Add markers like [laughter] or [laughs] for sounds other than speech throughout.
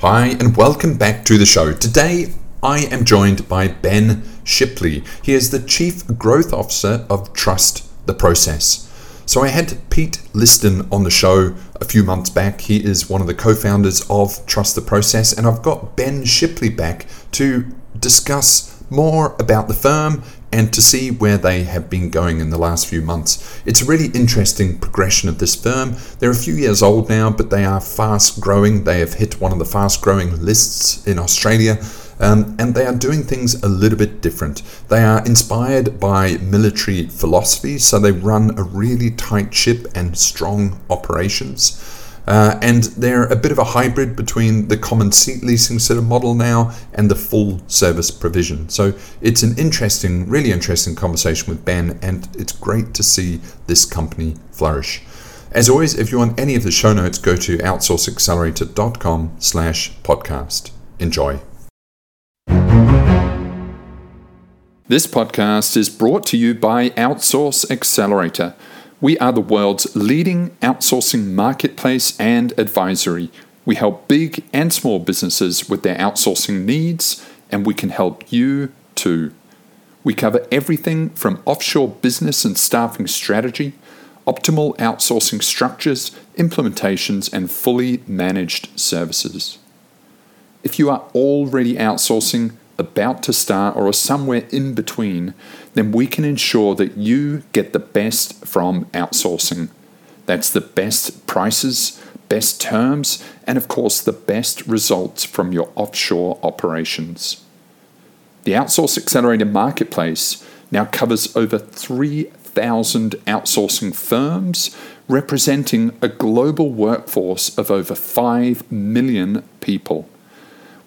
Hi, and welcome back to the show. Today, I am joined by Ben Shipley. He is the Chief Growth Officer of Trust the Process. So, I had Pete Liston on the show a few months back. He is one of the co founders of Trust the Process, and I've got Ben Shipley back to discuss more about the firm and to see where they have been going in the last few months. It's a really interesting progression of this firm. They're a few years old now, but they are fast growing. They have hit one of the fast growing lists in Australia. Um, and they are doing things a little bit different. They are inspired by military philosophy, so they run a really tight ship and strong operations. Uh, and they're a bit of a hybrid between the common seat leasing sort of model now and the full service provision. So it's an interesting, really interesting conversation with Ben, and it's great to see this company flourish. As always, if you want any of the show notes, go to outsourceaccelerator.com slash podcast. Enjoy. This podcast is brought to you by Outsource Accelerator – we are the world's leading outsourcing marketplace and advisory. We help big and small businesses with their outsourcing needs, and we can help you too. We cover everything from offshore business and staffing strategy, optimal outsourcing structures, implementations, and fully managed services. If you are already outsourcing, about to start, or are somewhere in between, then we can ensure that you get the best from outsourcing. That's the best prices, best terms, and of course, the best results from your offshore operations. The Outsource Accelerator Marketplace now covers over 3,000 outsourcing firms, representing a global workforce of over 5 million people.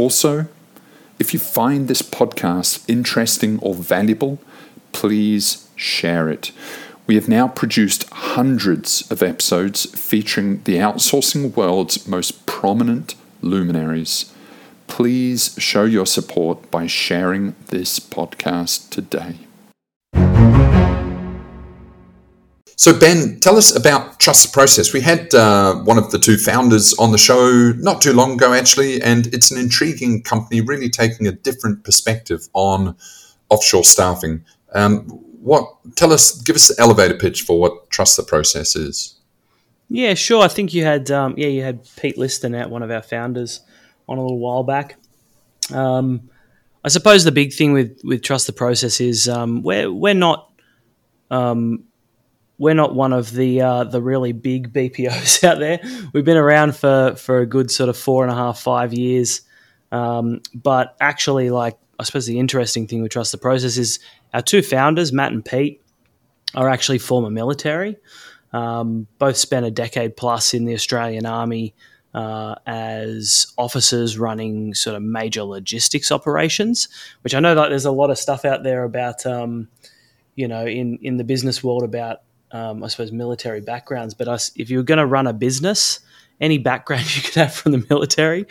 Also, if you find this podcast interesting or valuable, please share it. We have now produced hundreds of episodes featuring the outsourcing world's most prominent luminaries. Please show your support by sharing this podcast today. So, Ben, tell us about Trust the Process. We had uh, one of the two founders on the show not too long ago, actually, and it's an intriguing company, really taking a different perspective on offshore staffing. Um, what? Tell us, give us the elevator pitch for what Trust the Process is. Yeah, sure. I think you had, um, yeah, you had Pete Liston out, one of our founders, on a little while back. Um, I suppose the big thing with with Trust the Process is um, we're we're not um, we're not one of the uh, the really big BPOs [laughs] out there. We've been around for for a good sort of four and a half, five years. Um, but actually, like I suppose the interesting thing with Trust the Process is our two founders, Matt and Pete, are actually former military. Um, both spent a decade plus in the Australian Army uh, as officers running sort of major logistics operations. Which I know that there's a lot of stuff out there about. Um, you know, in, in the business world about um, I suppose, military backgrounds. But us, if you were going to run a business, any background [laughs] you could have from the military,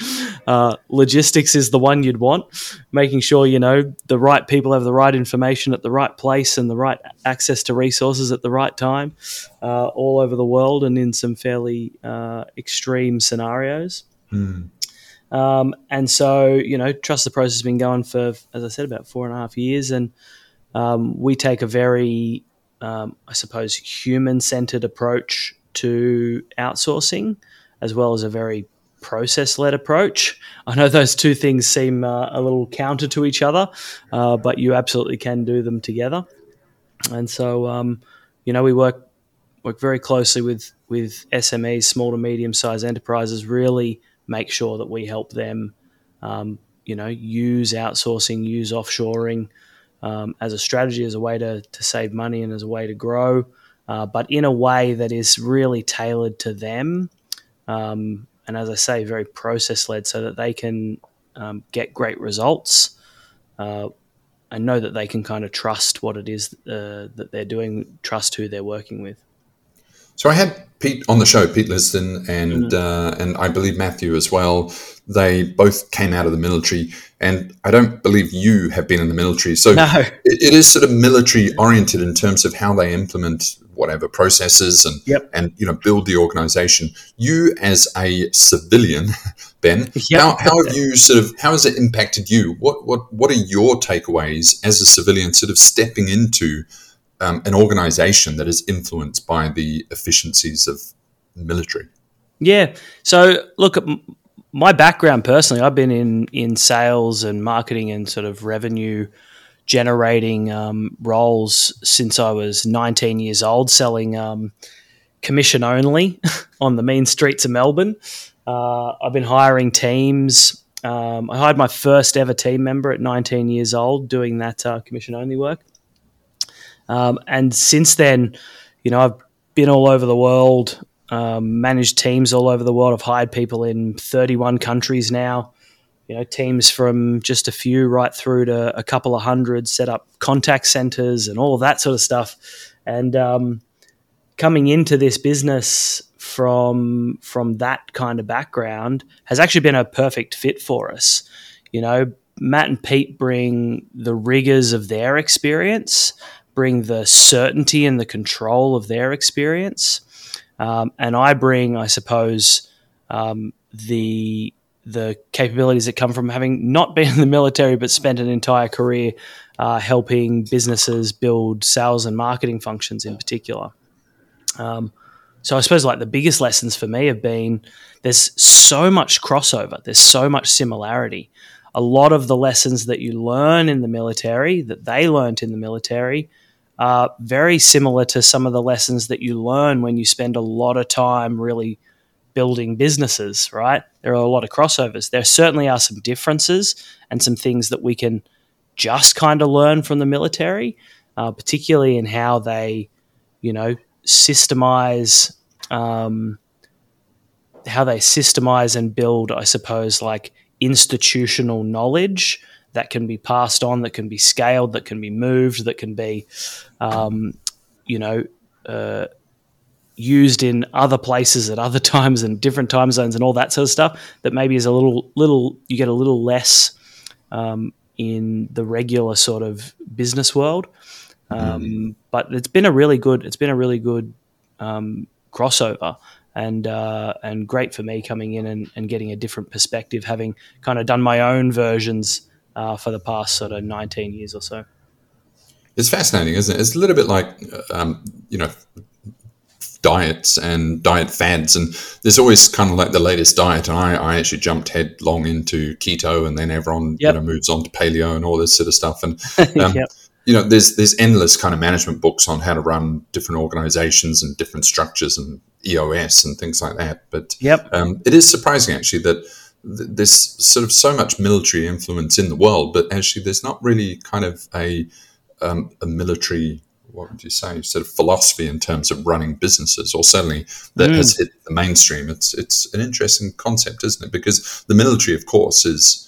uh, logistics is the one you'd want. Making sure you know the right people have the right information at the right place and the right access to resources at the right time, uh, all over the world and in some fairly uh, extreme scenarios. Mm. Um, and so, you know, trust the process has been going for, as I said, about four and a half years, and um, we take a very um, I suppose, human centered approach to outsourcing, as well as a very process led approach. I know those two things seem uh, a little counter to each other, uh, but you absolutely can do them together. And so, um, you know, we work work very closely with with SMEs, small to medium sized enterprises. Really make sure that we help them, um, you know, use outsourcing, use offshoring um, as a strategy, as a way to, to save money and as a way to grow, uh, but in a way that is really tailored to them um, and as I say, very process led, so that they can um, get great results. Uh, and know that they can kind of trust what it is uh, that they're doing, trust who they're working with. So I had Pete on the show, Pete Liston, and mm-hmm. uh, and I believe Matthew as well. They both came out of the military, and I don't believe you have been in the military. So no. it, it is sort of military oriented in terms of how they implement whatever processes and yep. and you know build the organization. You as a civilian, [laughs] Ben, yep. how, how have you sort of how has it impacted you? What what what are your takeaways as a civilian, sort of stepping into um, an organization that is influenced by the efficiencies of military? Yeah. So, look, at my background personally, I've been in in sales and marketing and sort of revenue generating um, roles since I was 19 years old, selling um, commission only [laughs] on the mean streets of Melbourne. Uh, I've been hiring teams. Um, I hired my first ever team member at 19 years old doing that uh, commission only work. Um, and since then, you know, I've been all over the world, um, managed teams all over the world. I've hired people in 31 countries now. You know, teams from just a few right through to a couple of hundred, set up contact centers and all that sort of stuff. And um, coming into this business from from that kind of background has actually been a perfect fit for us. You know, Matt and Pete bring the rigors of their experience bring the certainty and the control of their experience, um, and I bring, I suppose, um, the the capabilities that come from having not been [laughs] in the military but spent an entire career uh, helping businesses build sales and marketing functions in particular. Um, so I suppose like the biggest lessons for me have been there's so much crossover, there's so much similarity. A lot of the lessons that you learn in the military, that they learned in the military, uh, very similar to some of the lessons that you learn when you spend a lot of time really building businesses, right? There are a lot of crossovers. There certainly are some differences and some things that we can just kind of learn from the military, uh, particularly in how they, you know, systemize. Um, how they systemize and build, I suppose, like institutional knowledge that can be passed on, that can be scaled, that can be moved, that can be, um, you know, uh, used in other places at other [laughs] times and different time zones and all that sort of stuff. That maybe is a little, little, you get a little less um, in the regular sort of business world. Um, mm. But it's been a really good, it's been a really good um, crossover and uh, and great for me coming in and, and getting a different perspective, having kind of done my own versions uh, for the past sort of 19 years or so. It's fascinating, isn't it? It's a little bit like, um, you know, diets and diet fads and there's always kind of like the latest diet and I, I actually jumped headlong into keto and then everyone yep. you know moves on to paleo and all this sort of stuff and [laughs] um, yep. you know there's there's endless kind of management books on how to run different organizations and different structures and EOS and things like that but yep. um, it is surprising actually that there's sort of so much military influence in the world, but actually there's not really kind of a um, a military what would you say sort of philosophy in terms of running businesses, or certainly that mm. has hit the mainstream. It's it's an interesting concept, isn't it? Because the military, of course, is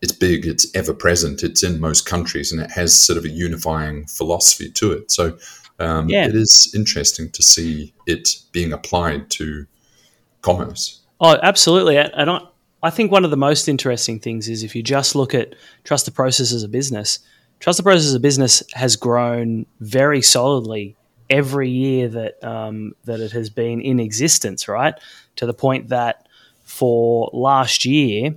it's big, it's ever present, it's in most countries, and it has sort of a unifying philosophy to it. So um, yeah. it is interesting to see it being applied to commerce. Oh, absolutely, and I, I think one of the most interesting things is if you just look at Trust the Process as a business, Trust the Process as a business has grown very solidly every year that um, that it has been in existence, right? To the point that for last year,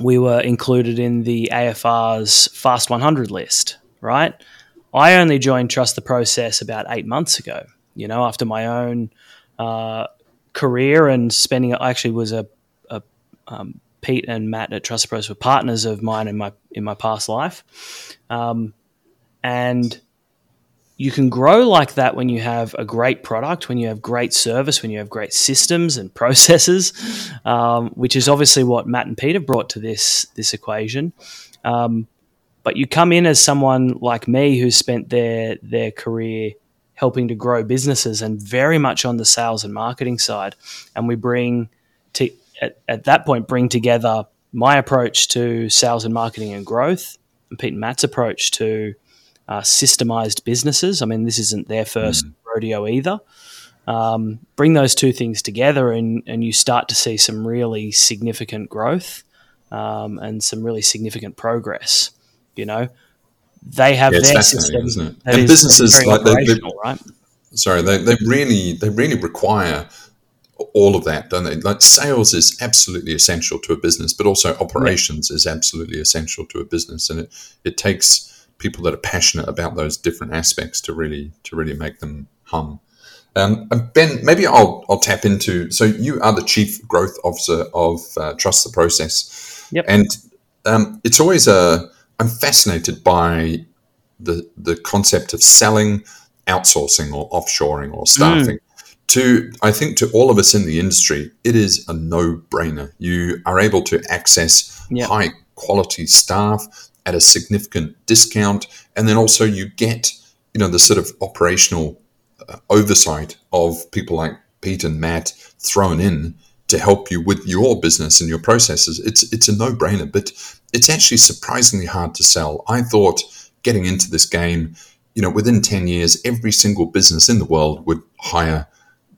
we were included in the AFR's Fast 100 list, right? I only joined Trust the Process about eight months ago, you know, after my own uh, career and spending, I actually was a um, Pete and Matt at Trust Pros were partners of mine in my in my past life, um, and you can grow like that when you have a great product, when you have great service, when you have great systems and [laughs] processes, um, which is obviously what Matt and Pete have brought to this this equation. Um, but you come in as someone like me who's spent their their career helping to grow businesses and very much on the sales and marketing side, and we bring to at, at that point bring together my approach to sales and marketing and growth, and Pete and Matt's approach to uh, systemized businesses. I mean, this isn't their first mm. rodeo either. Um, bring those two things together, and, and you start to see some really significant growth um, and some really significant progress. You know, they have yeah, their system, isn't it? and businesses like they, they, right? Sorry, they, they really they really require all of that, don't they? Like sales is absolutely essential to a business, but also operations is absolutely essential to a business, and it it takes people that are passionate about those different aspects to really to really make them hum. Um, ben, maybe I'll I'll tap into. So you are the chief growth officer of uh, Trust the Process, yep. and um, it's always a. I'm fascinated by the the concept of selling, outsourcing, or offshoring, or staffing. Mm to I think to all of us in the industry, it is a no-brainer. You are able to access yep. high quality staff at a significant discount, and then also you get you know the sort of operational uh, oversight of people like Pete and Matt thrown in to help you with your business and your processes. It's it's a no-brainer, but it's actually surprisingly hard to sell. I thought getting into this game, you know, within 10 years, every single business in the world would hire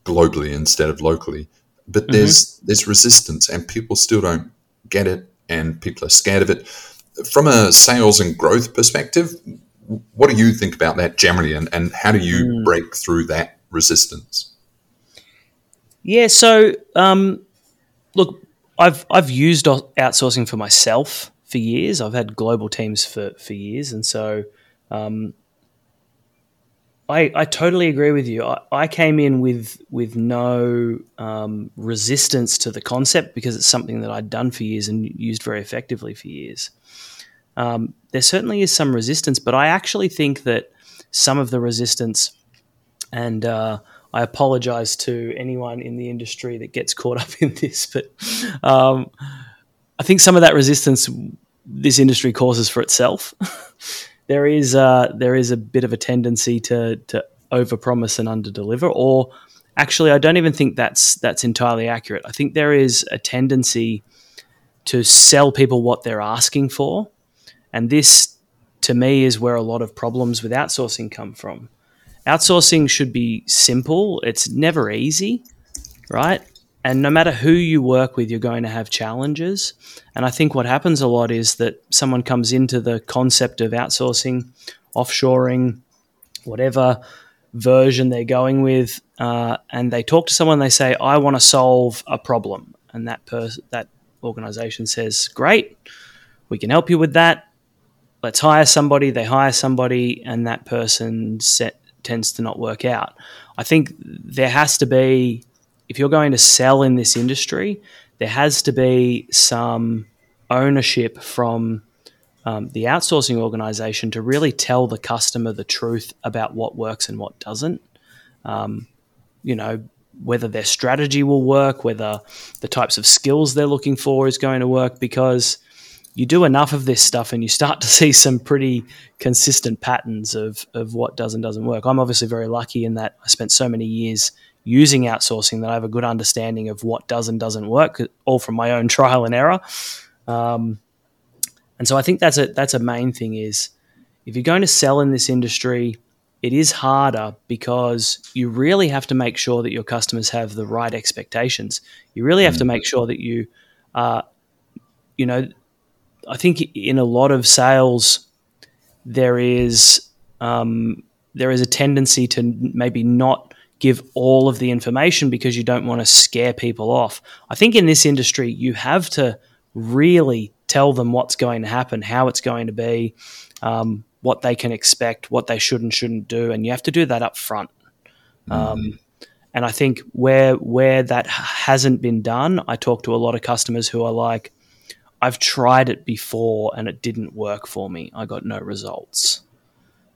globally instead of locally. But mm-hmm. there's there's resistance, and people still don't get it, and people are scared of it. From a sales and growth perspective, what do you think about that generally, and, and how do you mm. break through that resistance? Yeah, so um, look, I've I've used outsourcing for myself for years. I've had global teams for for years, and so um, I, I totally agree with you. I, I came in with with no um, resistance to the concept because it's something that I'd done for years and used very effectively for years. Um, there certainly is some resistance, but I actually think that some of the resistance, and uh, I apologize to anyone in the industry that gets caught up [laughs] in this, but um, I think some of that resistance this industry causes for itself. [laughs] there is uh, there is a bit of a tendency to to overpromise and underdeliver, or actually, I don't even think that's that's entirely accurate. I think there is a tendency to sell people what they're asking for, and this, to me, is where a lot of problems with outsourcing come from. Outsourcing should be simple. It's never easy, right? And no matter who you work with, you're going to have challenges. And I think what happens a lot is that someone comes into the concept of outsourcing, offshoring, whatever version they're going with, uh, and they talk to someone. They say, "I want to solve a problem," and that person, that organization says, "Great, we can help you with that. Let's hire somebody." They hire somebody, and that person set, tends to not work out. I think there has to be if you're going to sell in this industry, there has to be some ownership from um, the outsourcing organization to really tell the customer the truth about what works and what doesn't. Um, you know, whether their strategy will work, whether the types of skills they're looking for is going to work, because you do enough of this stuff and you start [laughs] to see some pretty consistent patterns of, of what does and doesn't work. I'm obviously very lucky in that I spent so many years using outsourcing that I have a good understanding of what does and doesn't work, all from my own [laughs] trial and error. Um, and so I think that's a that's a main thing is if you're going to sell in this industry, it is harder because you really have to make sure that your customers have the right expectations. You really have mm. to make sure that you, uh, you know, I think in a lot of sales there is um, there is a tendency to maybe not give all of the information because you don't want to scare people off. I think in this industry, you have to really tell them what's going to happen, how it's going to be, um, what they can expect, what they should and shouldn't do, and you have to do that up front. Mm. Um, and I think where where that hasn't been done, I talk to a lot of customers who are like, "I've tried it before and it didn't work for me. I got no results."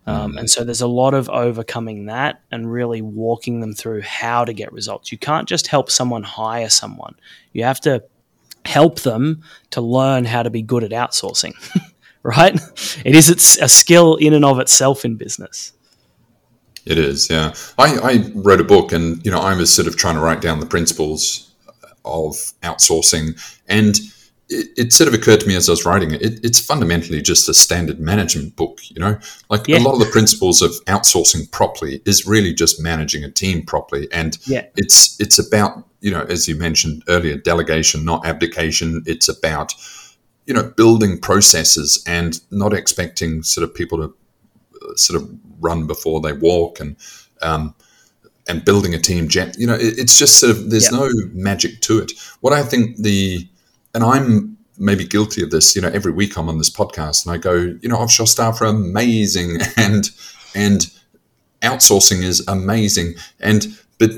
Um, mm. and so there's a lot of overcoming that and really walking them through how to get results. You can't just help someone hire someone. You have to help them to learn how to be good at outsourcing, [laughs] right? It is a skill in and of itself in business. It is, yeah. I, I wrote a book and, you know, I was sort of trying to write down the principles of outsourcing. And it, it, sort of occurred to me as I was writing it, it, it's fundamentally just a standard management book, you know? Like yeah. a lot of the principles of outsourcing properly is really just managing a team properly. And yeah. it's it's about, you know, as you mentioned earlier, delegation, not abdication. It's about, you know, building processes and not expecting sort of people to uh, sort of run before they walk and um, and building a team. You know, it, it's just sort of there's no magic to it. What I think the and I'm maybe guilty of this. You know, every week I'm on this podcast and I go, you know, offshore staff are amazing [laughs] and and outsourcing is amazing and but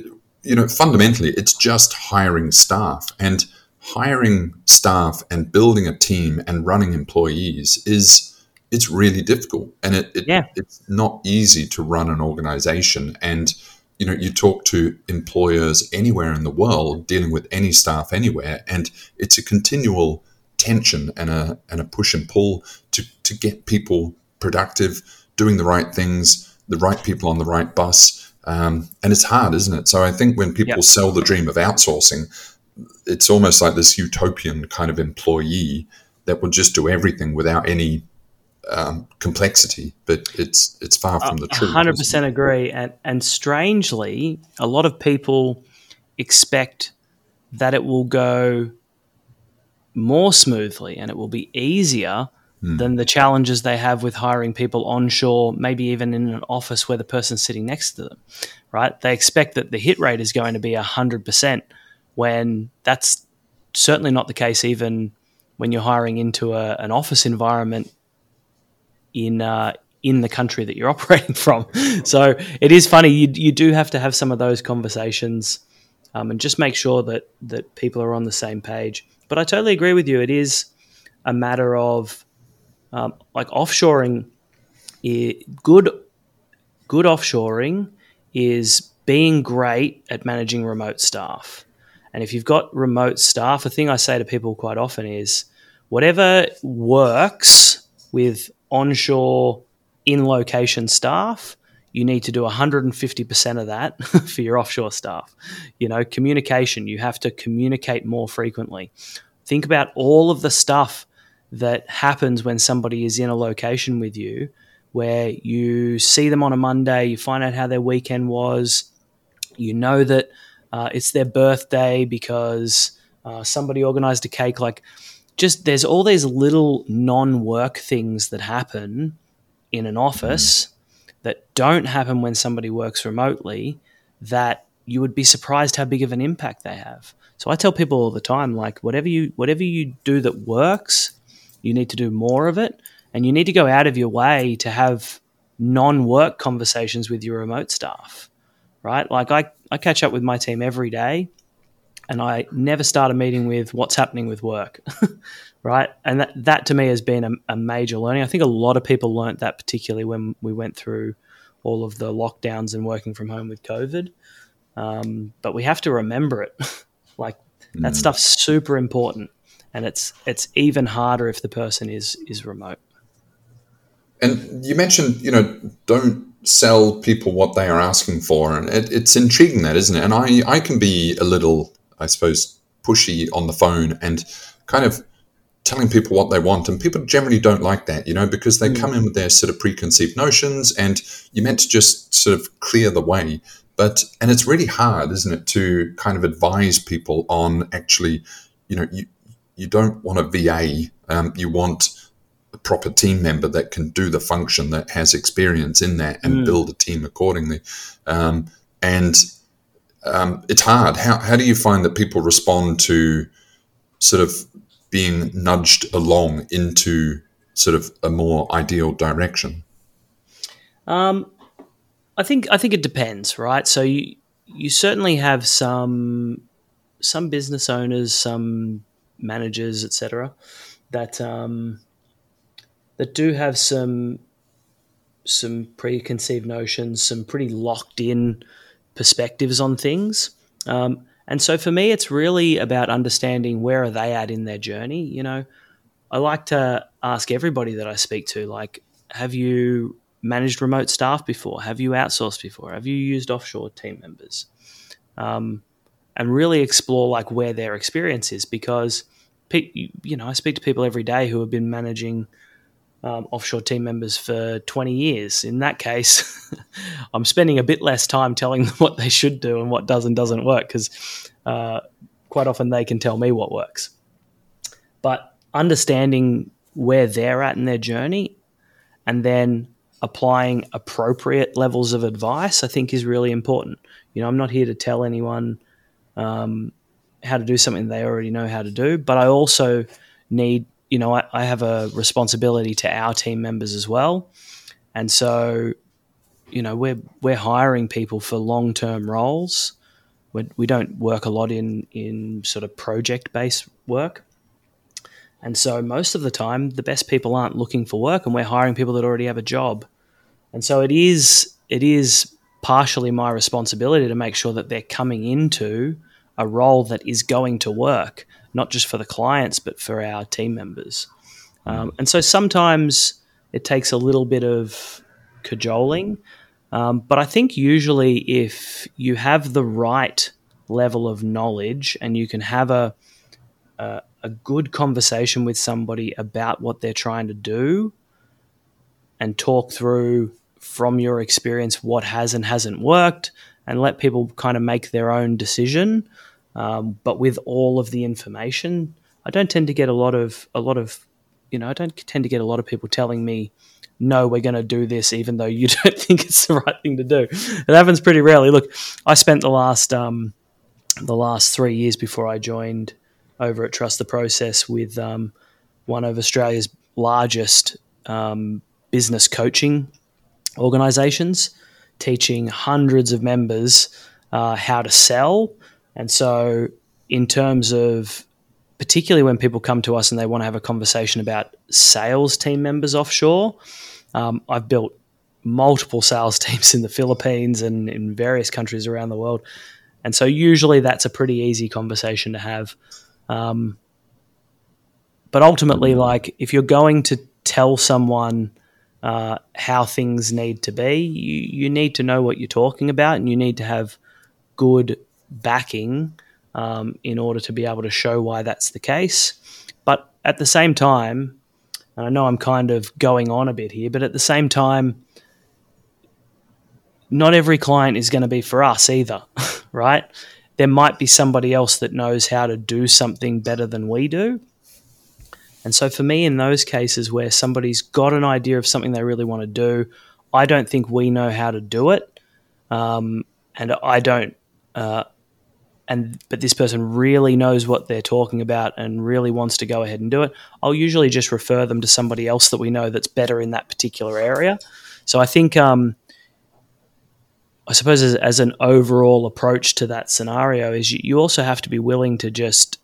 you know fundamentally it's just hiring staff and hiring staff and building a team and running employees is it's really difficult and it, it yeah. it's not easy to run an organization and you know you talk to employers anywhere in the world dealing with any staff anywhere and it's a continual tension and a and a push and pull to to get people productive doing the right things the right people on the right bus um, and it's hard isn't it so i think when people yep. sell the dream of outsourcing it's almost like this utopian kind of employee that will just do everything without any um, complexity, but it's it's far from the truth. Hundred percent agree, and and strangely, a lot of people expect that it will go more smoothly and it will be easier mm. than the challenges they have with hiring people onshore, maybe even in an office where the person's sitting next to them. Right? They expect that the hit rate is going to be hundred percent when that's certainly not the case. Even when you're hiring into a, an office environment in uh, in the country that you're [laughs] operating from. So it is funny. You, you do have to have some of those conversations um, and just make sure that that people are on the same page. But I totally agree with you. It is a matter of um, like offshoring. good good offshoring is being great at managing remote staff. And if you've got remote staff, a thing I say to people quite often is whatever works with onshore in location staff, you need to do 150% of that [laughs] for your offshore staff. You know, communication, you have to communicate more frequently. Think about all of the stuff that happens when somebody is in a location with you where you see them on a Monday, you find out how their weekend was, you know that uh, it's their birthday because uh, somebody organized a cake. Like, just there's all these little non-work things that happen in an office mm. that don't happen when somebody works remotely that you would be surprised how big of an impact they have. So I tell people all the time like whatever you whatever you do that works, you need to do more of it and you need to go out of your way to have non-work conversations with your remote staff. Right? Like I I catch up with my team every day and I never start a meeting with what's happening with work, [laughs] right? And that, that to me has been a, a, major learning. I think a lot of people learnt that particularly when we went through all of the lockdowns and working from home with COVID. Um, but we have to remember it. [laughs] like mm. that stuff's super important, and it's it's even harder if the person is is remote. And you mentioned, you know, don't sell people what they are asking for, and it, it's intriguing that, isn't it? And I I can be a little I suppose, pushy on the phone and kind of telling people what they want. And people generally don't like that, you know, because they mm. come in with their sort of preconceived notions and you're meant to just sort of clear the way. But, and it's really hard, isn't it, to kind of advise people on actually, you know, you, you don't want a VA, um, you want a proper team member that can do the function that has experience in that and mm. build a team accordingly. Um, and um, it's hard. How, how do you find that people respond to sort of being nudged along into sort of a more ideal direction? Um, I think I think it depends, right? So you you certainly have some some business owners, some managers, etc., that um, that do have some some preconceived notions, some pretty locked in perspectives on things. Um, and so for me, it's really about understanding where are they at in their journey. You know, I like to ask everybody that I speak to, like, have you managed remote staff before? Have you outsourced before? Have you used offshore team members? Um, and really explore like where their experience is because you know I speak to people every day who have been managing um, offshore team members for 20 years. In that case, [laughs] I'm spending a bit less time telling them [laughs] what they should do and what does and doesn't work because uh, quite often they can tell me what works. But understanding where they're at in their journey and then applying appropriate levels of advice, I think is really important. You know, I'm not here to tell anyone um, how to do something they already know how to do, but I also need, you know, I, I have a responsibility to our team members as well. And so, you know, we're, we're hiring people for long term roles. We're, we do not work a lot in, in sort of project based work. And so most of the time, the best people aren't looking for work, and we're hiring people that already have a job. And so it is it is partially my responsibility to make sure that they're coming into a role that is going to work, not just for the clients but for our team members. Um, and so sometimes it takes a little bit of cajoling, um, but I think usually if you have the right level of knowledge and you can have a, a a good conversation with somebody about what they're trying to do and talk through from your experience what has and hasn't worked and let people kind of make their own decision um, but with all of the information i don't tend to get a lot of a lot of you know i don't tend to get a lot of people telling me no we're going to do this even though you [laughs] don't think it's the right thing to do it happens pretty rarely look i spent the last um, the last three years before i joined over at Trust the Process with um, one of Australia's largest um, business coaching organizations, teaching hundreds of members uh, how to sell. And so, in terms of particularly when people come to us and they want to have a conversation about sales team members offshore, um, I've built multiple sales [laughs] teams in the Philippines and in various countries around the world. And so, usually, that's a pretty easy conversation to have. Um, but ultimately, like if you're going to tell someone uh, how things need to be, you, you need to know what you're talking about, and you need to have good backing um, in order to be able to show why that's the case. But at the same time, and I know I'm kind of going on a bit here, but at the same time, not every client is going to be for us either, [laughs] right? there might be somebody else that knows how to do something better than we do. And so, for me, in those cases where somebody's got an idea of something they really want to do, I don't think we know how to do it, um, and I don't. Uh, and but this person really knows what they're talking about and really wants to go ahead and do it. I'll usually just refer them to somebody else that we know that's better in that particular area. So I think um, I suppose as, as, an overall approach to that scenario is you, you also have to be willing to just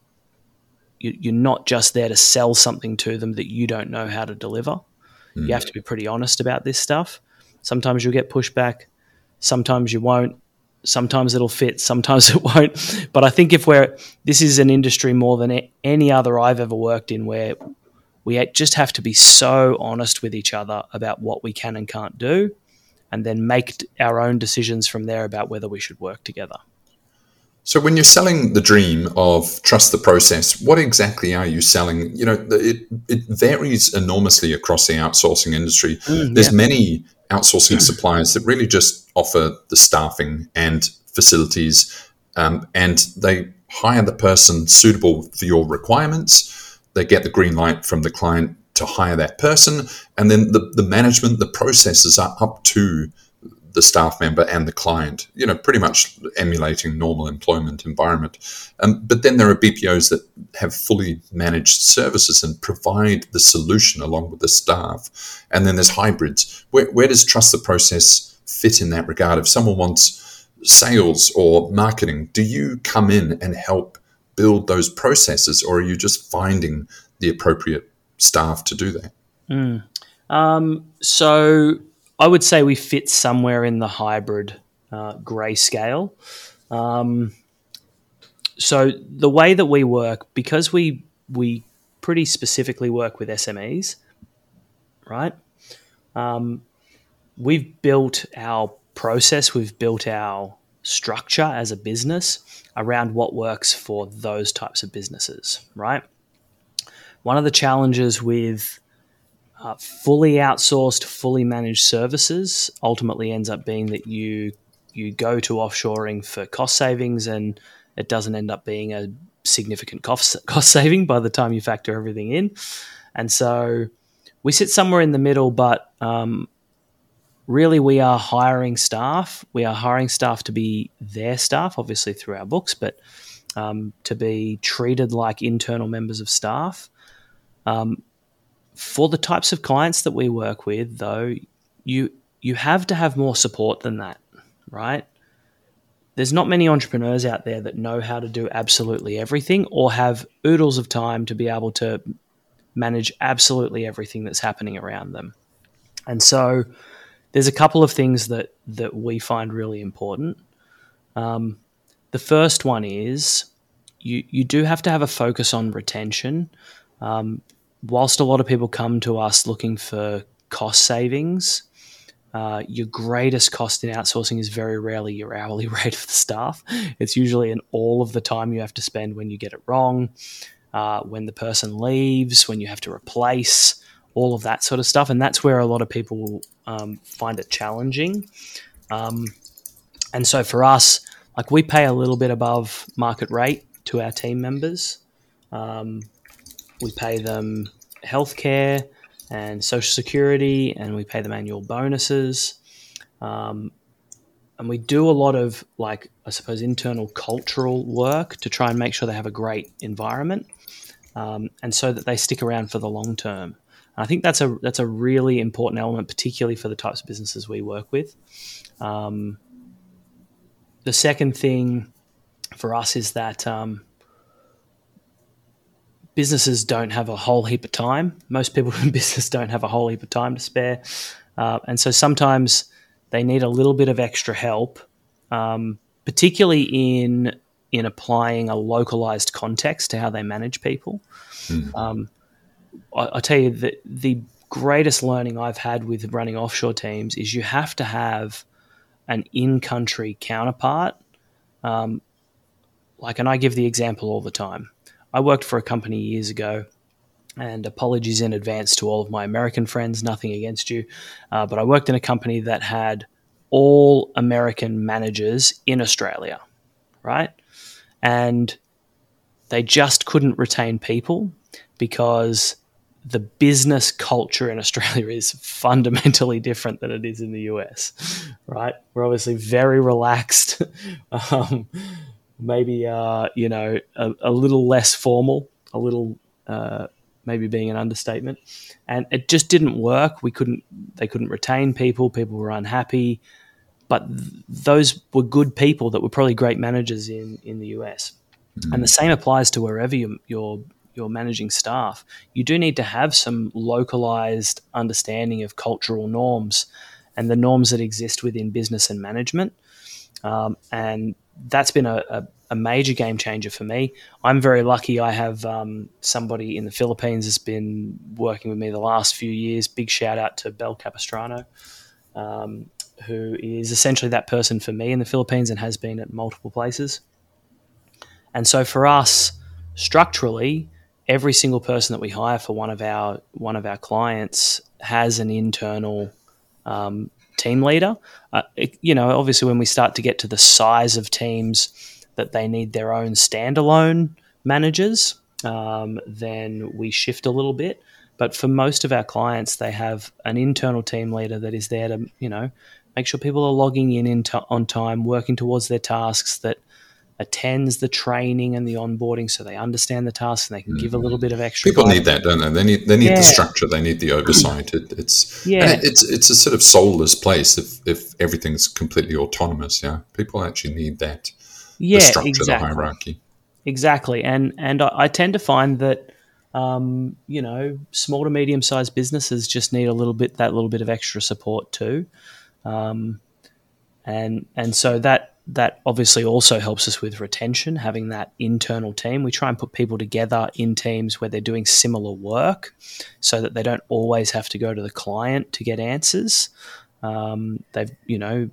you, you're not just there to sell something to them that you don't know how to deliver. Mm. You hmm. have to be pretty honest about this stuff. Sometimes you'll get pushback, sometimes you won't. Sometimes it'll fit, sometimes [laughs] it won't. But I think if we're this is an industry more than any other I've ever worked in where we just have to be so honest with each other about what we can and can't do and then make our own decisions from there about whether we should work together. So, when you're selling the dream of trust the process, what exactly are you selling? You know, it, it varies enormously across the outsourcing industry. Mm, There's yeah. many outsourcing [clears throat] suppliers that really just offer the staffing and facilities, um, and they hire the person suitable for your requirements. They get the green light from the client to hire that person. And then the, the management, the processes are up to the staff member and the client, you know, pretty much emulating normal employment environment. Um, but then there are BPOs that have fully managed services and provide the solution along with the staff. And then there's hybrids. Where, where does trust the process fit in that regard? If someone wants sales or marketing, do you come in and help build those processes or are you just finding the appropriate staff to do that? Mm. Um, so I would say we fit somewhere in the hybrid uh, grey scale. Um, so the way that we work, because we we pretty specifically work with SMEs, right? Um, we've built our process, we've built our structure as a business around what works for those types of businesses, right? One of the challenges with uh, fully outsourced, fully managed services ultimately ends up being that you you go to offshoring for cost savings, and it doesn't end up being a significant cost cost saving by the time you factor everything in. And so we sit somewhere in the middle, but um, really we are hiring staff. We are hiring staff to be their staff, obviously through our books, but um, to be treated like internal members of staff. Um, for the types of clients that we work with, though, you you have to have more support than that, right? There's not many entrepreneurs out there that know how to do absolutely everything or have oodles of time to be able to manage absolutely everything that's happening around them. And so there's a couple of things that that we find really important. Um, the first one is you you do have to have a focus on retention. Um, whilst a lot of people come to us looking for cost savings, uh, your greatest cost in outsourcing is very rarely your hourly [laughs] rate of the staff. It's usually in all of the time you have to spend when you get it wrong, uh, when the person leaves, when you have to replace, all of that sort of stuff. And that's where a lot of people um, find it challenging. Um, and so for us, like we pay a little bit above market rate to our team members. Um, we pay them healthcare and social security, and we pay them annual bonuses. Um, and we do a lot of like I suppose internal cultural work to try and make sure they have a great environment, um, and so that they stick around for the long term. And I think that's a that's a really important element, particularly for the types of businesses we work with. Um, the second thing for us is that um, businesses don't have a whole heap of time. Most people [laughs] in business don't have a whole heap of time to spare, uh, and so sometimes they need a little bit of extra help, um, particularly in in applying a localized context to how they manage people. Mm. Um, I, I tell you that the greatest learning I've had with running offshore teams is you have to have an in-country counterpart. Um, like, and I give the example all the time. I worked for a company years ago, and apologies in advance to all of my American friends, nothing against you, uh, but I worked in a company that had all American managers in Australia, right? And they just couldn't retain people because the business culture in Australia [laughs] is fundamentally different than it is in the US, right? We're obviously very relaxed, [laughs] um, maybe uh, you know a, a, little less formal, a little uh, maybe being an understatement, and it just didn't work. We couldn't, they couldn't retain people. People were unhappy, but th- those were good people that were probably great managers in in the US. Mm-hmm. And the same applies to wherever you, you're you're managing staff, you do need to have some localized understanding of cultural norms and the norms that exist within business and management. Um, and that's been a, a, a, major game changer for me. I'm very lucky. I have um, somebody in the Philippines has been working with me the last few years. Big shout out to Bel Capistrano, um, who is essentially that person for me in the Philippines and has been at multiple places. And so for us, structurally, every single person that we hire for one of our one of our clients has an internal um, team leader. Uh, it, you know, obviously, when we start to get to the size of teams that they need their own standalone managers, um, then we shift a little bit. But for most of our clients, they have an internal team leader that is there to, you know, make sure people are logging in, in t- on time, working towards their tasks, that attends the training and the onboarding so they understand the tasks and they can mm-hmm. give a little bit of extra people guidance. need that don't they they need they need yeah. the structure they need the oversight it, it's yeah it's it's a sort of soulless place if if everything's completely autonomous yeah people actually need that yeah the structure exactly. the hierarchy exactly and and I, I tend to find that um, you know small to medium sized businesses just need a little bit that little bit of extra support too um, and and so that that obviously also helps us with retention, having that internal team. We try and put people together in teams where they're doing similar work so that they don't always have to go to the client to get answers. Um, they've, you know,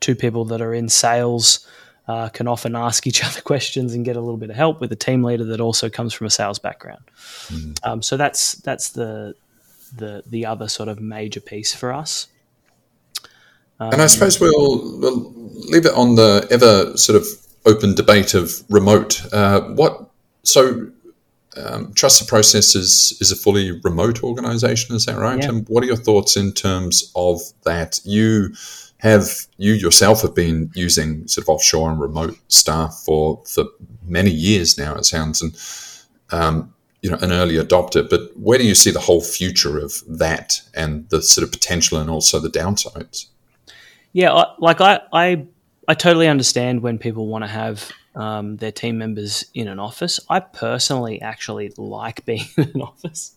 two people that are in sales uh, can often ask each other [laughs] questions and get a little bit of help with a team leader that also comes from a sales background. Mm. Um, so that's that's the the the other sort of major piece for us. Um, and I suppose we'll, we'll, leave it on the ever sort of open debate of remote. Uh, what so um, Trust the Process is, is a fully remote organization, is that right? Yeah. And what are your thoughts in terms of that? You have you yourself have been using sort of offshore and remote staff for for many years now. It sounds and um, you know an early adopter. But where do you see the whole future of that and the sort of potential and also the downsides? Yeah, like I I I totally understand when people want to have um, their team members in an office. I personally actually like [laughs] being in an office,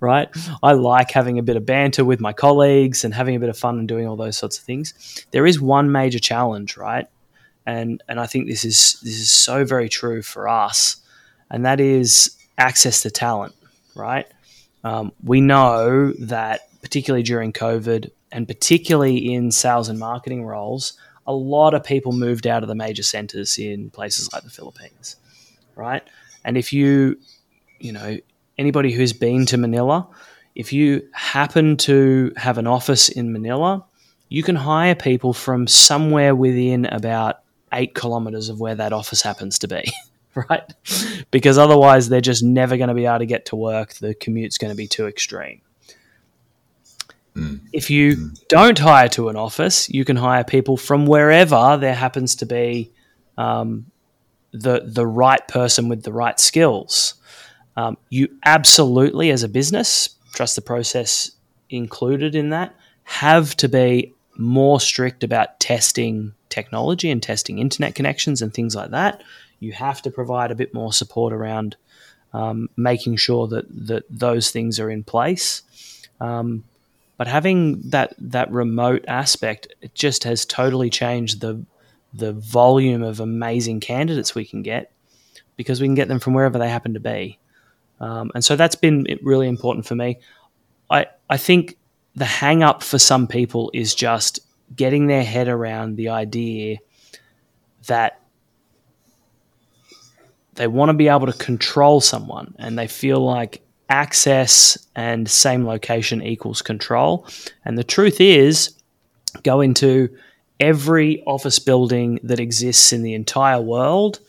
right? I like having a bit of banter with my colleagues and having a bit of fun and doing all those sorts of things. There is one major challenge, right? And and I think this is this is so very true for us, and that is access to talent, right? Um, we know that particularly during COVID and particularly in sales and marketing roles, a lot of people moved out of the major centers in places like the Philippines, right? And if you, you know, anybody who's been to Manila, if you happen to have an office in Manila, you can hire people from somewhere within about eight kilometers of where that office happens to be, [laughs] right? Because otherwise, they're just never going to be able to get to work. The commute's going to be too extreme. Mm. If you mm. don't hire to an office, you can hire people from wherever there happens to be um, the the right person with the right skills. Um, you absolutely, as a business, trust the process included in that, have to be more strict about testing technology and testing internet connections and things like that. You have to provide a bit more support around um, making sure that that those things are in place. Um, but having that that remote aspect, it just has totally changed the the volume of amazing candidates we can get because we can get them from wherever they happen to be. Um, and so that's been really important for me. I I think the hang up for some people is just getting their head around the idea that they want to be able to control someone and they feel like access and same location equals control. And the truth is, go into every office building that exists in the entire world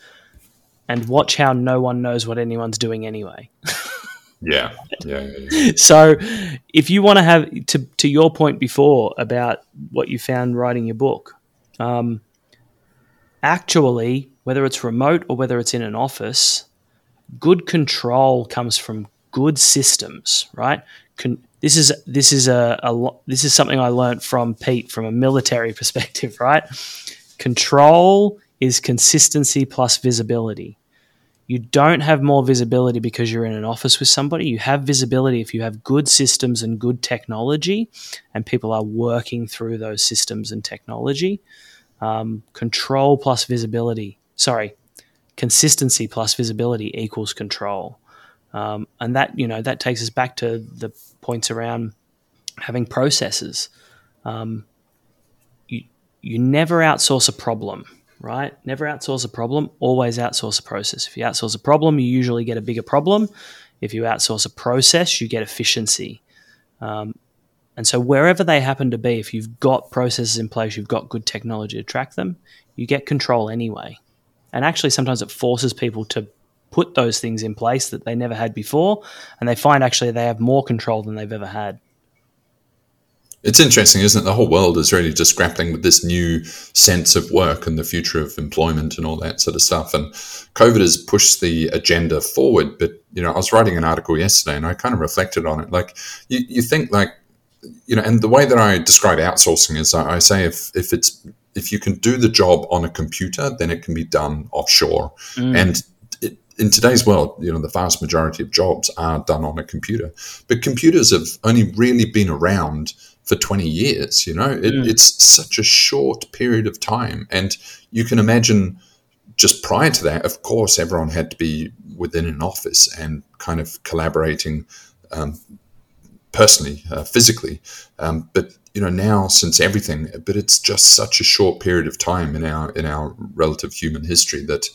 and watch how no one knows what anyone's doing anyway. [laughs] yeah. yeah. Yeah, yeah. So if you want to have to to your point before about what you found writing your book, um, actually, whether it's remote or whether it's in an office, good control comes from good systems, right? This is this is a, a this is something I learned from Pete from a military [laughs] perspective, right? Control is consistency plus visibility. You don't have more visibility because you're in an office with somebody. You have visibility if you have good systems and good technology, and people are working through those systems and technology. Um, control plus visibility. Sorry, consistency plus visibility equals control. Um, and that you know that takes us back to the points around having processes. Um, you you never outsource a problem, right? Never outsource a problem. Always outsource a process. If you outsource a problem, you usually get a bigger problem. If you outsource a process, you get efficiency. Um, and so wherever they happen to be, if you've got processes in place, you've got good technology to track them, you get control anyway. And actually, sometimes it forces people to put those things in place that they never had before, and they find actually they have more control than they've ever had. It's interesting, isn't it? The whole world is really just grappling with this new sense of work and the future of employment and all that sort of stuff. And COVID has pushed the agenda forward. But, you know, I was writing an article yesterday and I kind of reflected on it. Like, you, you think, like, you know, and the way that I describe outsourcing is I, I say if, if it's if you can do the job on a computer, then it can be done offshore. Mm. And in today's world, you know, the vast majority of jobs are done on a computer. But computers have only really been around for 20 years, you know, it, mm. it's such a short period of time. And you can imagine just prior to that, of course, everyone had to be within an office and kind of collaborating um, personally, uh, physically. Um, but you know now since everything, but it's just such a short period of time in our in our relative human history that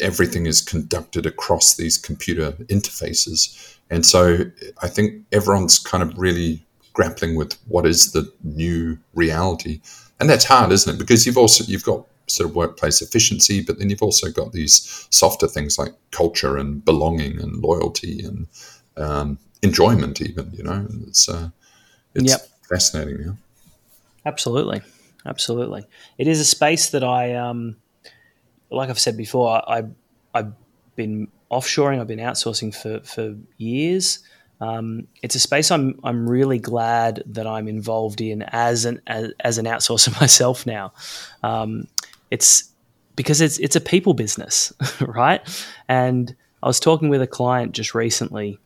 everything is conducted across these computer interfaces. And so I think everyone's kind of really grappling with what is the new reality. And that's hard, isn't it? Because you've also you've got sort of workplace efficiency, but then you've also got these softer things like culture and belonging and loyalty and um, enjoyment, even. You know, it's uh, it's yep. fascinating. Yeah. Absolutely, absolutely. It is a space that I, um, like I've said before, I I've been offshoring, I've been outsourcing for for years. Um, it's a space I'm I'm really glad that I'm involved in as an as, as an outsourcer [laughs] myself now. Um, it's because it's it's a people business, [laughs] right? And I was talking with a client just recently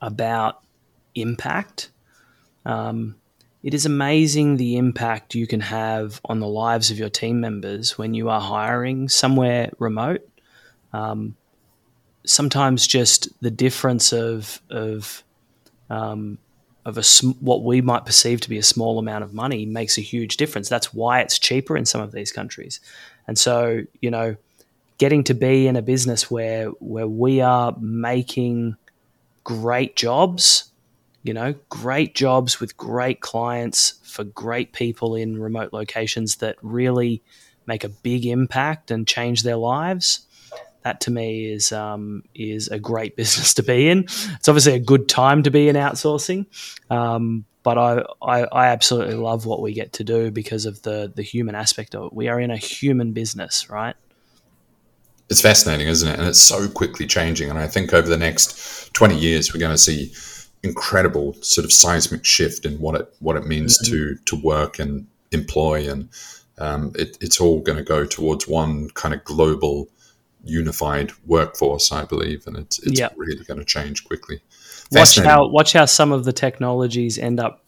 about impact. Um, it is amazing the impact you can have on the lives of your team members when you are hiring somewhere remote. Um, sometimes just the difference of of um, of a what we might perceive to be a small amount of money makes a huge difference. That's why it's cheaper in some of these countries, and so you know, getting to be in a business where where we are making great jobs, you know, great jobs with great clients for great people in remote locations that really make a big impact and change their lives that to me is um, is a great [laughs] business to be in. It's obviously a good time to be in outsourcing, um, but I, I, I absolutely love what we get to do because of the the human aspect of it. We are in a human business, right? It's fascinating, isn't it? And it's so quickly changing. And I think over the next twenty years, we're going to see incredible sort of seismic shift in what it what it means mm-hmm. to to work and employ and um, it, it's all going to go towards one kind of global unified workforce, I believe, and it's it's yep. really going to change quickly. Watch how watch how some of the technologies end up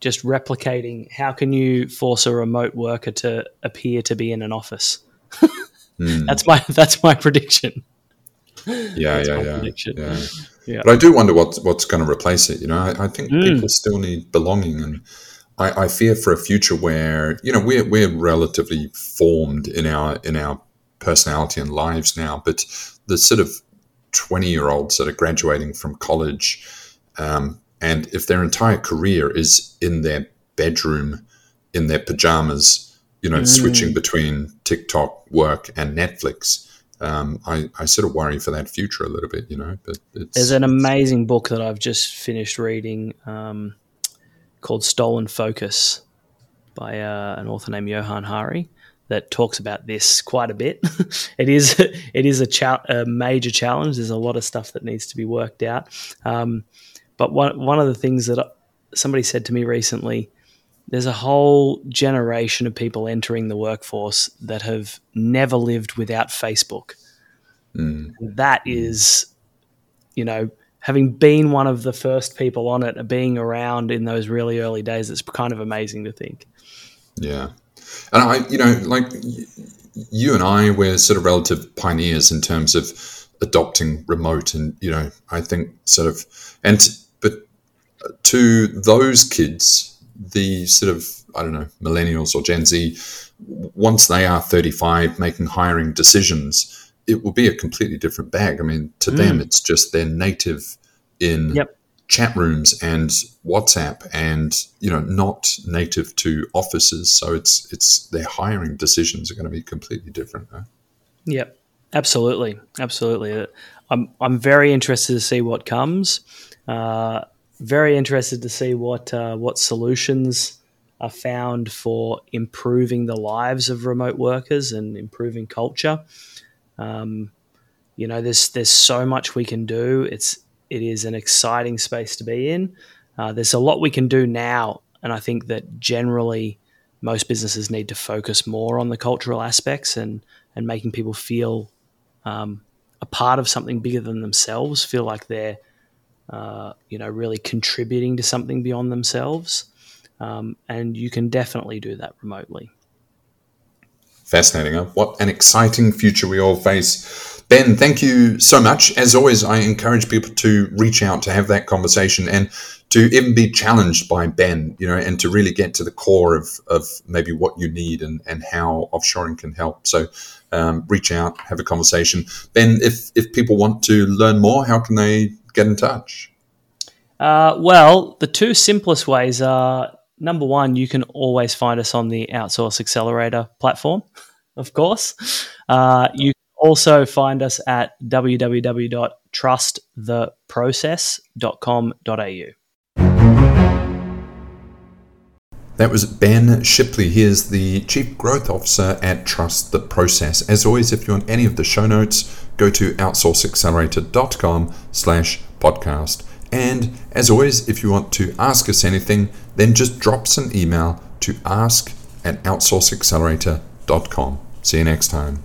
just replicating. How can you force a remote worker to appear to be in an office? [laughs] mm. That's my that's my prediction. Yeah, yeah, yeah, yeah, yeah. But I do wonder what what's going to replace it. You know, I, I think mm. people still need belonging, and I, I fear for a future where you know we're we're relatively formed in our in our personality and lives now. But the sort of 20 year olds that are graduating from college, um, and if their entire career is in their bedroom, in their pajamas, you know, mm. switching between TikTok, work, and Netflix. Um, I, I sort of worry for that future a little bit, you know. But there's an amazing book that I've just finished reading um, called Stolen Focus by uh, an author named Johann Hari that talks about this quite a bit. [laughs] it is [laughs] it is a, cha- a, major challenge. There's a lot of stuff that needs to be worked out. Um, but one one of the things that somebody said to me recently, there's a whole generation of people entering the workforce that have never lived without Facebook. Mm. That is, you know, having been one of the first people on it, being around in those really early days, it's kind of amazing to think. Yeah, and I, you know, like you and I, we're sort of relative pioneers in terms of adopting remote, and you know, I think sort of, and but to those kids, the sort of I don't know millennials or Gen Z, once they are thirty five, making hiring decisions, it will be a completely different bag. I mean, to mm. them, it's just they're native in yep chat rooms and WhatsApp and you know not native to offices. So it's it's their hiring decisions are going to be completely different. Huh? Yep, absolutely, absolutely. I'm I'm very interested to see what comes. Uh, very interested to see what uh, what solutions are found for improving the lives of remote workers and improving culture. Um, you know, there's there's so much we can do. It's it is an exciting space to be in. Uh, there's a lot we can do now, and I think that generally most businesses need to focus more on the cultural aspects and and making people feel um, a part of something bigger than themselves, feel like they're uh, you know really contributing to something beyond themselves. Um, and you can definitely do that remotely. Fascinating. What an exciting future we all face. Ben, thank you so much. As always, I encourage people to reach out to have that conversation and to even be challenged by Ben, you know, and to really get to the core of, of maybe what you need and, and how offshoring can help. So um, reach out, have a conversation. Ben, if, if people want to learn more, how can they get in touch? Uh, well, the two simplest ways are number one, you can always find us on the Outsource Accelerator platform, of course. Uh, you can also find us at www.trusttheprocess.com.au. That was Ben Shipley. He is the Chief Growth Officer at Trust the Process. As always, if you want any of the show notes, go to outsourceaccelerator.com slash podcast. And as always, if you want to ask us anything, then just drop us an email to ask at outsourceaccelerator.com. See you next time.